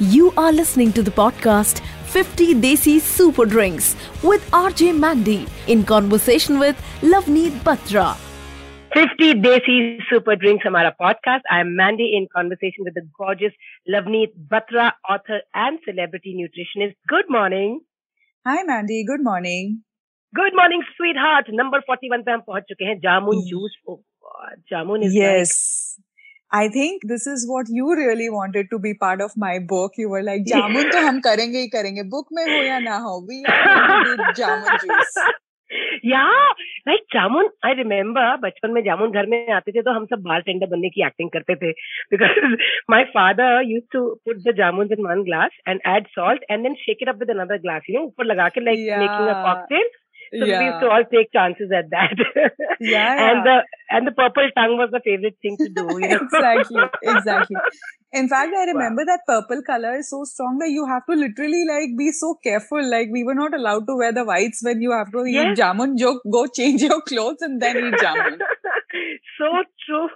You are listening to the podcast 50 Desi Super Drinks with RJ Mandy in conversation with Lavneet Batra. 50 Desi Super Drinks हमारा podcast. I am Mandy in conversation with the gorgeous Lavneet Batra, author and celebrity nutritionist. Good morning. Hi Mandy, good morning. Good morning, sweetheart. Number 41 पे हम पहुंच चुके हैं. Jamun juice. Oh God, jamun I think this is what you really wanted to be part of my book you are like jamun तो हम करेंगे ही करेंगे book में हो या ना हो वी जामुन या लाइक जामुन आई रिमेम्बर बचपन में जामुन घर में आते थे तो हम सब बार टेंडर बनने की एक्टिंग करते थे because my father use to put the jamun in one glass and add salt and then shake it up with another glass you ऊपर लगा के like making a cocktail so Yeah. we used to all take chances at that Yeah, yeah, and the and the purple tongue was the favorite thing to do you know exactly, exactly. In fact, I remember wow. that purple color is so strong that you have to literally like be so careful. Like we were not allowed to wear the whites when you have to Yes. eat jamun. Jo, go change your clothes and then eat jamun. so true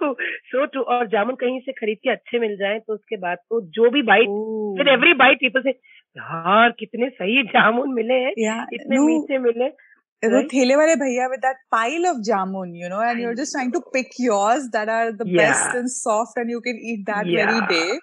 so true और जामुन कहीं से खरीद के अच्छे मिल जाए तो उसके बाद तो जो भी bite Ooh. with every bite people say यार कितने सही जामुन मिले हैं Yeah, इतने मीठे मिले the Right? thele wale bhaiya with that pile of jamun, you know, and I you're just trying to pick yours that are the yeah. best and soft, and you can eat that Yeah. very day.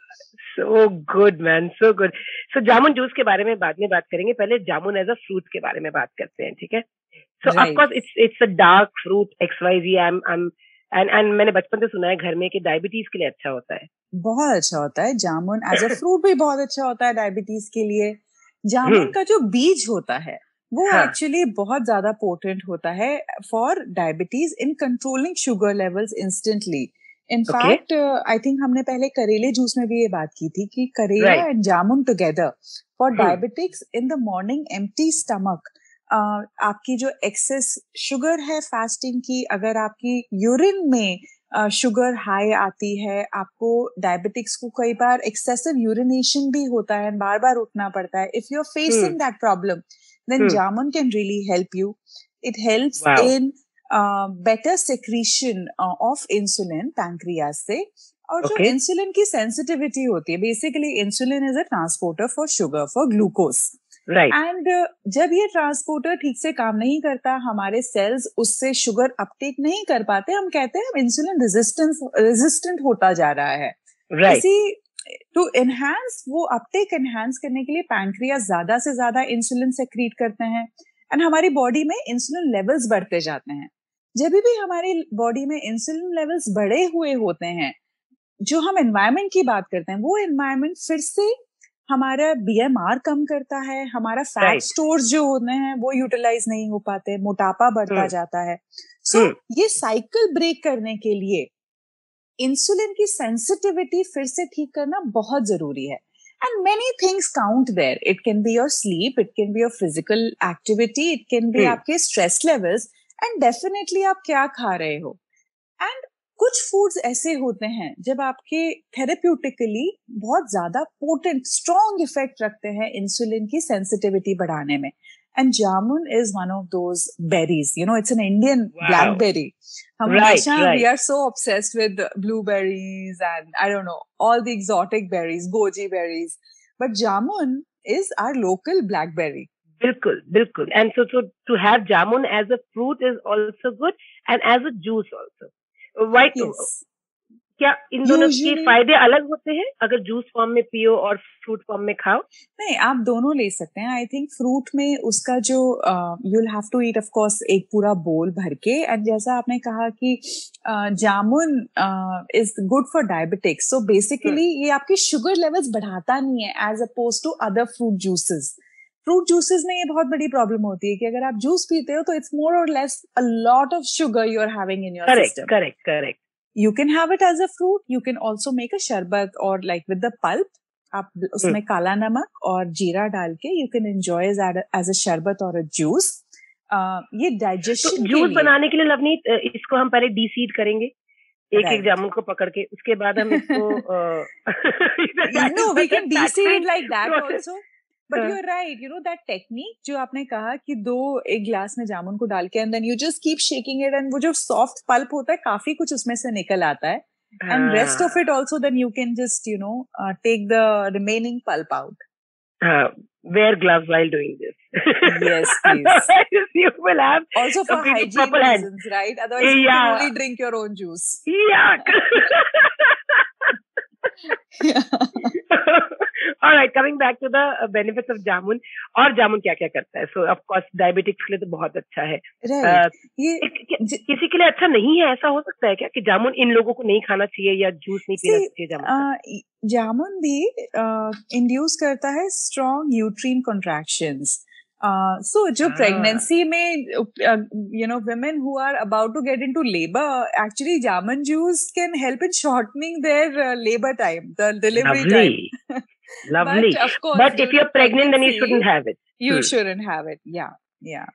so good man so good so jamun juice के बारे में बाद में बात करेंगे पहले जामुन as a fruit के बारे में बात करते हैं ठीक है so of Right. Course it's it's a dark fruit X Y G I M and and मैंने बचपन से सुना है घर में कि डायबिटीज़ के लिए अच्छा होता है बहुत अच्छा होता है जामुन एज अ फ्रूट भी बहुत अच्छा होता है डायबिटीज़ के लिए जामुन हम्म। का जो बीज होता है वो एक्चुअली हाँ। बहुत ज़्यादा पोटेंट होता है for diabetes in controlling sugar levels instantly in fact I think हमने पहले करेले जूस में भी ये बात की थी कि करेला Right. And jamun together for. Diabetics in the morning empty stomach आपकी जो एक्सेस शुगर है फास्टिंग की अगर आपकी यूरिन में शुगर uh, हाई आती है आपको डायबिटिक्स को कई बार एक्सेसिव यूरिनेशन भी होता है बार बार उठना पड़ता है if you are facing that problem then Hmm. Jamun can really help you it helps Wow. In better secretion of insulin pancreas से और okay. जो इंसुलिन की सेंसिटिविटी होती है basically insulin is a transporter for sugar for glucose right and जब ये transporter ठीक से काम नहीं करता हमारे सेल्स उससे शुगर अपटेक नहीं कर पाते हम कहते हैं इंसुलिन रेजिस्टेंस रेजिस्टेंट होता जा रहा है राइट इसी टू एनहांस वो अपटेक एनहांस करने के लिए पैंक्रिया ज़्यादा से ज़्यादा इंसुलिन सेक्रीट करते हैं एंड हमारी बॉडी में इंसुलिन लेवल्स बढ़ते जाते हैं जब भी हमारी बॉडी में इंसुलिन लेवल्स बढ़े हुए होते हैं जो हम एनवायरमेंट की बात करते हैं वो एनवायरमेंट फिर से हमारा बीएमआर कम करता है हमारा फैट Right. स्टोर्स जो होते हैं वो यूटिलाइज नहीं हो पाते मोटापा बढ़ता हम्म। जाता है सो हम्म। ये साइकिल ब्रेक करने के लिए इंसुलिन की सेंसिटिविटी फिर से ठीक करना बहुत ज़रूरी है। And many things count there it can be your sleep it can be your physical activity it can be. आपके स्ट्रेस लेवल्स एंड डेफिनेटली आप क्या खा रहे हो? एंड कुछ फूड्स ऐसे होते हैं जब आपके थेरेप्यूटिकली बहुत ज़्यादा पोटेंट स्ट्रॉन्ग इफ़ेक्ट रखते हैं इंसुलिन की सेंसिटिविटी बढ़ाने में। And jamun is one of those berries. You know, it's an Indian wow. blackberry. Right, right, we are so obsessed with blueberries and I don't know, all the exotic berries, goji berries. But jamun is our local blackberry. Bilkul, bilkul. And so, so to have jamun as a fruit is also good and as a juice also. Why, yes. क्या इन दोनों के फ़ायदे अलग होते हैं? अगर juice form में पियो और फ्रूट फॉर्म में खाओ। नहीं आप दोनों ले सकते हैं। आई थिंक फ्रूट में उसका जो you'll have to eat of course एक पूरा बोल भर के। एंड जैसा आपने कहा कि jamun is good for diabetics so basically ये आपकी शुगर लेवल्स बढ़ाता नहीं है as opposed to other fruit juices fruit juices में ये बहुत बड़ी प्रॉब्लम होती है कि अगर आप जूस पीते हो तो इट्स मोर और less a lot of sugar you are having in your correct correct correct you can have it as a fruit. You can also make a sharbat or like with the pulp. आप उसमें काला नमक और जीरा डाल के you can enjoy as a sharbat और a juice ये तो डाइजेशन जूस बनाने के लिए लवनीत इसको हम पहले डीसीड करेंगे। एक एक जामुन को पकड़ के। उसके बाद हम इसको no we can de-seed it like that but हाँ. you're right you know that technique जो आपने कहा कि दो एक गिलास में जामुन को डाल के and then you just keep shaking it and वो जो soft pulp होता है काफ़ी कुछ उसमें से निकल आता है and rest of it also then you can just you know uh, take the remaining pulp out uh, wear gloves while doing this yes please you will have also for hygiene reasons hand. right otherwise yeah. you can only drink your own juice yeah All right, coming back to the uh, benefits of जामुन और जामुन क्या क्या करता है? So of course diabetics के लिए तो बहुत अच्छा है। Right. uh, ये किसी के लिए अच्छा नहीं है ऐसा हो सकता है क्या कि जामुन इन लोगों को नहीं खाना चाहिए या जूस नहीं पीना चाहिए जामुन जामुन भी इंड्यूस करता है strong uterine contractions Uh, so जो प्रेगनेंसी ah. में you know women who are about to get into labor actually jamun juice can help in shortening their uh, labor time the delivery Lovely. time Lovely. But, of course, but if you're pregnant then you shouldn't have it. You hmm. shouldn't have it. Yeah. Yeah.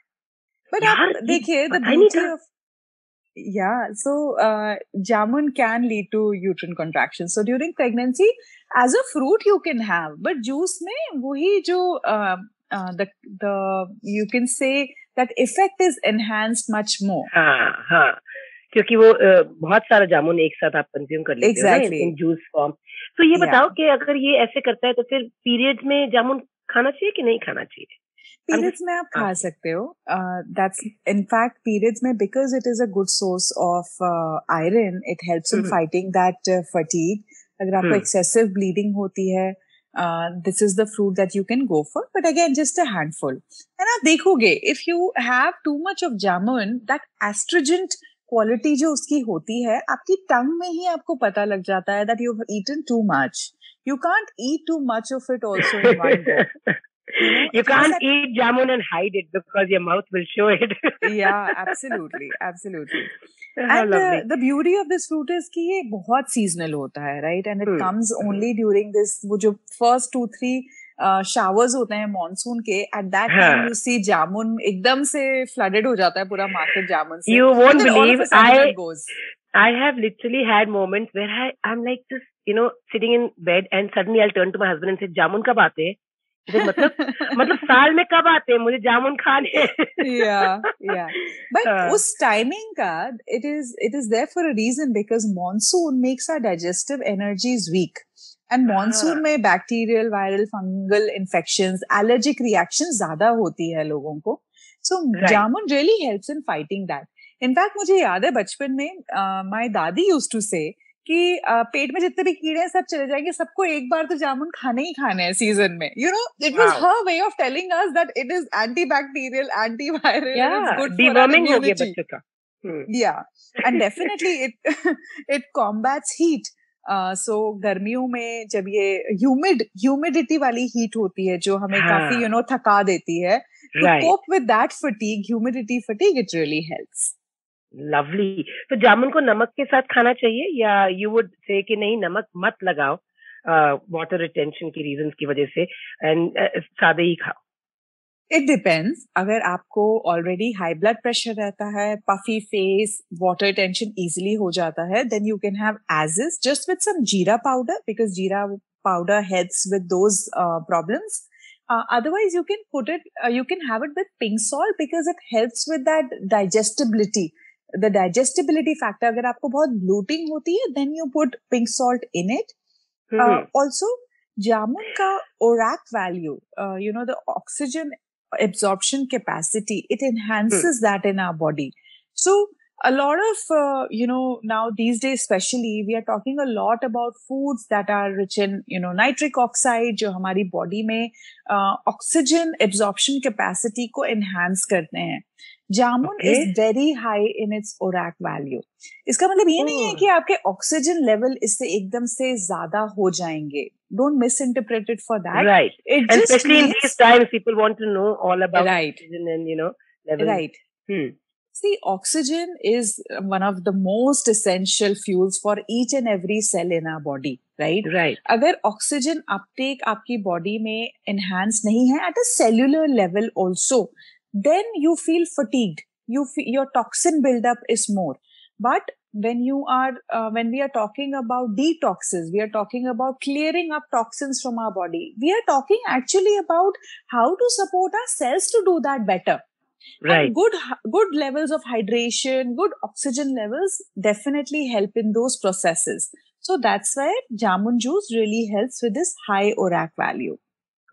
But आप देखिए the beauty of yeah so uh, jamun can lead to uterine contraction so during pregnancy as a fruit you can have but juice में वही जो uh, uh, the the you can say that effect is enhanced much more. हाँ हाँ क्योंकि वो बहुत सारा जामुन एक साथ आप कंज्यूम कर लेते exactly. हो इन जूस फॉर्म तो ये बताओ yeah. कि अगर ये ऐसे करता है तो फिर पीरियड्स में जामुन खाना चाहिए कि नहीं खाना चाहिए? पीरियड्स में आप खा सकते हो। दैट्स इनफैक्ट पीरियड्स में because it is a good source of iron it helps in fighting that fatigue अगर आपको एक्सेसिव ब्लीडिंग होती है this is the fruit that you can go for but again just a handful है ना देखोगे if you have too much of jamun that astringent quality जो उसकी होती है, आपकी टंग में ही आपको पता लग जाता है that you have eaten too much you can't eat too much of it also you can't eat jamun and hide it because your mouth will show it. yeah, absolutely, absolutely. and uh, the beauty of this fruit is कि ये बहुत seasonal होता है, right? And it hmm. comes only during this वो जो first two three showers होते हैं monsoon के at that time you see jamun एकदम से फ्लडेड हो जाता है पूरा मार्केट जामुन से you won't believe I I have literally had moments where I I'm like just you know sitting in bed and suddenly I'll turn to my husband and say कब आते हैं मतलब मतलब साल में कब आते हैं? मुझे जामुन खाने। या या बट उस टाइमिंग का it is it is there for a reason because monsoon makes our digestive energies weak and monsoon में bacterial viral fungal infection allergic reaction ज़्यादा होती है लोगों को। So jamun really helps in fighting that in fact मुझे याद है बचपन में माई दादी यूज़ टू से कि पेट में जितने भी कीड़े हैं सब चले जाएँगे। सबको एक बार तो जामुन खाने ही खाने हैं सीज़न में। You know it was her way of telling us that it is anti bacterial anti viral good for our immunity या and definitely it it combats heat so गर्मियों में जब ये ह्यूमिड ह्यूमिडिटी वाली हीट होती है जो हमें हाँ. काफ़ी यू नो थका देती है to cope with that fatigue humidity fatigue it really helps lovely तो जामुन को नमक के साथ खाना चाहिए या यू वुड से कि नहीं नमक मत लगाओ वाटर uh, रिटेंशन की रीजन की वजह से एंड uh, सादे ही खाओ। इट डिपेंड्स अगर आपको ऑलरेडी हाई ब्लड प्रेशर रहता है puffy face water retention easily हो जाता है then you can have as is just with some jeera powder because jeera powder helps with those problems otherwise you can put it uh, you can have it with pink salt because it helps with that digestibility. The digestibility factor अगर आपको बहुत bloating होती है then you put pink salt in it also jamun का ORAC value you know the oxygen absorption capacity it enhances that in our body body. So a lot of uh, you know now these days especially we are talking a lot about foods that are rich in you know nitric oxide जो हमारी body में oxygen absorption capacity को enhance करते हैं jamun is very high in its ORAC value इसका मतलब ये नहीं है कि आपके ऑक्सीजन लेवल इससे एकदम से ज़्यादा हो जाएँगे don't misinterpret it for that right it and especially in these times people want to know all about right. oxygen and you know level. right hmm. see oxygen is one of the most essential fuels for each and every cell in our body right right अगर oxygen uptake आपकी body में enhance नहीं है at a cellular level also then you feel fatigued you feel, your toxin buildup is more but when you are uh, when we are talking about detoxes we are talking about clearing up toxins from our body we are talking actually about how to support our cells to do that better Right. And good good levels of hydration, good oxygen levels definitely help in those processes. So that's why jamun juice really helps with this high ORAC value.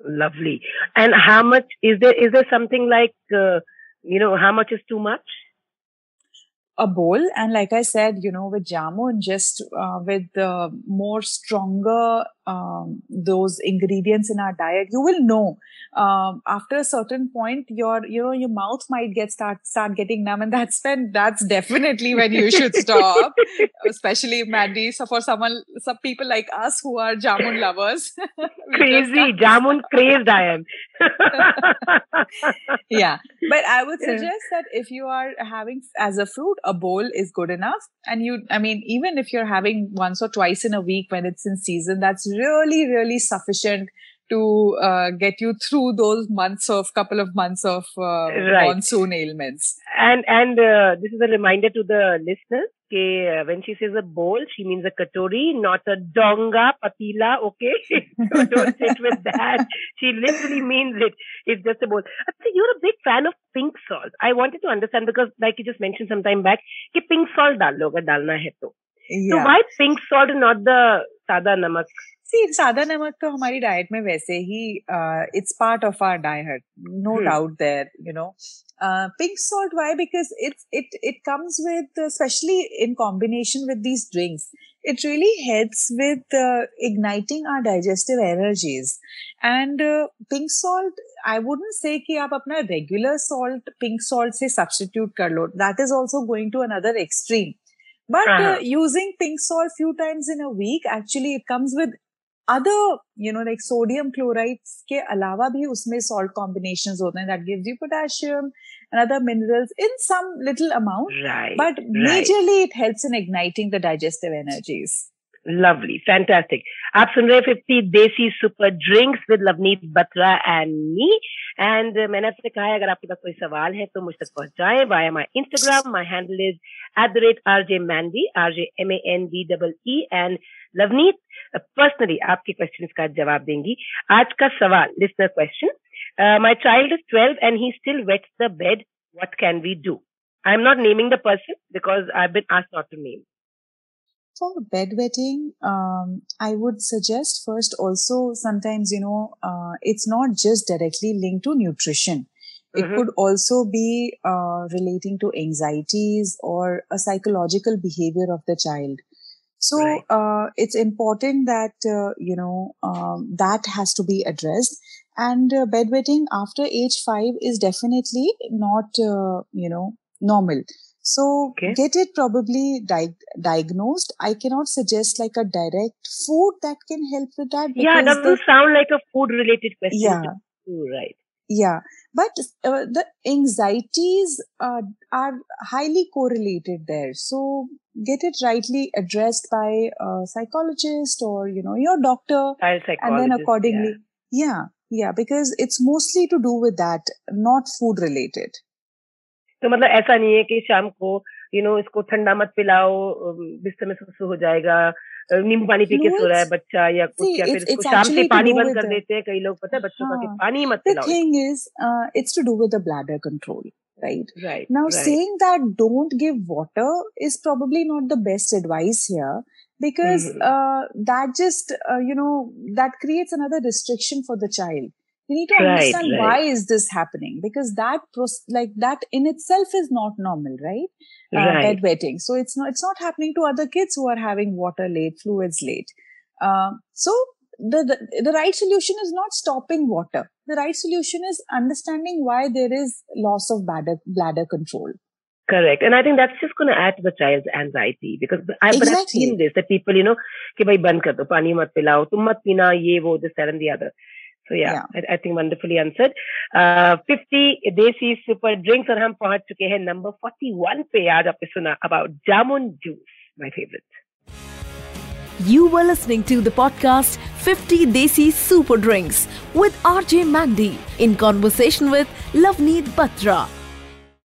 Lovely. And how much is there? Is there something like uh, you know how much is too much? a bowl and like i said you know with jamun just uh, with the more stronger um, those ingredients in our diet you will know um, after a certain point your you know your mouth might get start start getting numb and that's when that's definitely when you should stop especially Mandy. So for someone some people like us who are jamun lovers crazy jamun crazed i am yeah but i would suggest that if you are having as a fruit a bowl is good enough and you i mean even if you're having once or twice in a week when it's in season that's really, really sufficient to uh, get you through those months of couple of months of uh, right. monsoon ailments. And and uh, this is a reminder to the listeners. Okay, uh, when she says a bowl, she means a katori, not a donga, patila, okay? so don't sit with that. She literally means it. It's just a bowl. So you're a big fan of pink salt. I wanted to understand because, like you just mentioned some time back, ki pink salt dal loga dalna hai to. Yeah. So why pink salt and not the sada namak? सी सादा नमक तो हमारी diet में वैसे ही it's part of our diet no doubt there you know pink salt why because it's it it comes with specially in combination with these drinks it really helps with uh, igniting our digestive energies and uh, pink salt i wouldn't say कि आप अपना regular salt pink salt से substitute कर लो that is also going to another extreme but uh, using pink salt few times in a week actually it comes with other you know like sodium chlorides के अलावा भी उसमें salt combinations होते हैं you potassium and other minerals in some little amount right but majorly right. it helps in igniting the digestive energies Lovely, fantastic. आप सुन रहे 50 desi super drinks with Lovneet Batra and me and मैंने आपसे कहा है अगर आपके पास कोई सवाल है तो मुझ तक पहुँचाए via my Instagram my handle is at the rate R J Mandy R J M A N D double E and Lovneet personally आपके क्वेश्चन का जवाब देंगी आज का सवाल listener question my child is twelve and he still wets the bed what can we do I am not naming the person because I been asked not to name for bedwetting um, i would suggest first also sometimes you know uh, it's not just directly linked to nutrition it mm-hmm. could also be uh, relating to anxieties or a psychological behavior of the child so right. uh, it's important that uh, you know um, that has to be addressed. And uh, bedwetting after age five is definitely not uh, you know normal. So okay. get it probably di- diagnosed. I cannot suggest like a direct food that can help with that. Yeah, that doesn't sound like a food related question. Yeah, right. Yeah, but uh, the anxieties uh, are highly correlated there. So get it rightly addressed by a psychologist or you know your doctor and then accordingly yeah. yeah yeah because it's mostly to do with that not food related तो मतलब ऐसा नहीं है कि शाम को you know इसको ठंडा मत पिलाओ बिस्तर में सुसु हो जाएगा नींबू पानी पी के सो रहा है बच्चा या कुछ या फिर इसको शाम से पानी बंद कर देते हैं कई लोग पता है बच्चों का कि पानी मत पिलाओ the thing is uh, it's to do with the bladder control right right now right. saying that don't give water is probably not the best advice here because mm-hmm. uh, that just uh, you know that creates another restriction for the child you need to right, understand right. why is this happening because that like that in itself is not normal right, uh, right. bedwetting so it's not it's not happening to other kids who are having water late fluids late uh, so the, the, the right solution is not stopping water. The right solution is understanding why there is loss of bladder, bladder control. Correct. And I think that's just going to add to the child's anxiety because I, exactly. but I've seen this that people, you know, कि भाई बंद कर दो पानी मत पिलाओ तुम मत पीना ये वो this that and the other. So yeah, yeah. I, I, think wonderfully answered. Uh, 50 देसी super drinks और हम पहुंच चुके हैं number 41 पे आज आपने सुना about jamun juice, my favorite. You were listening to the podcast 50 Desi Super Drinks with RJ Mandy in conversation with Lavneet Batra.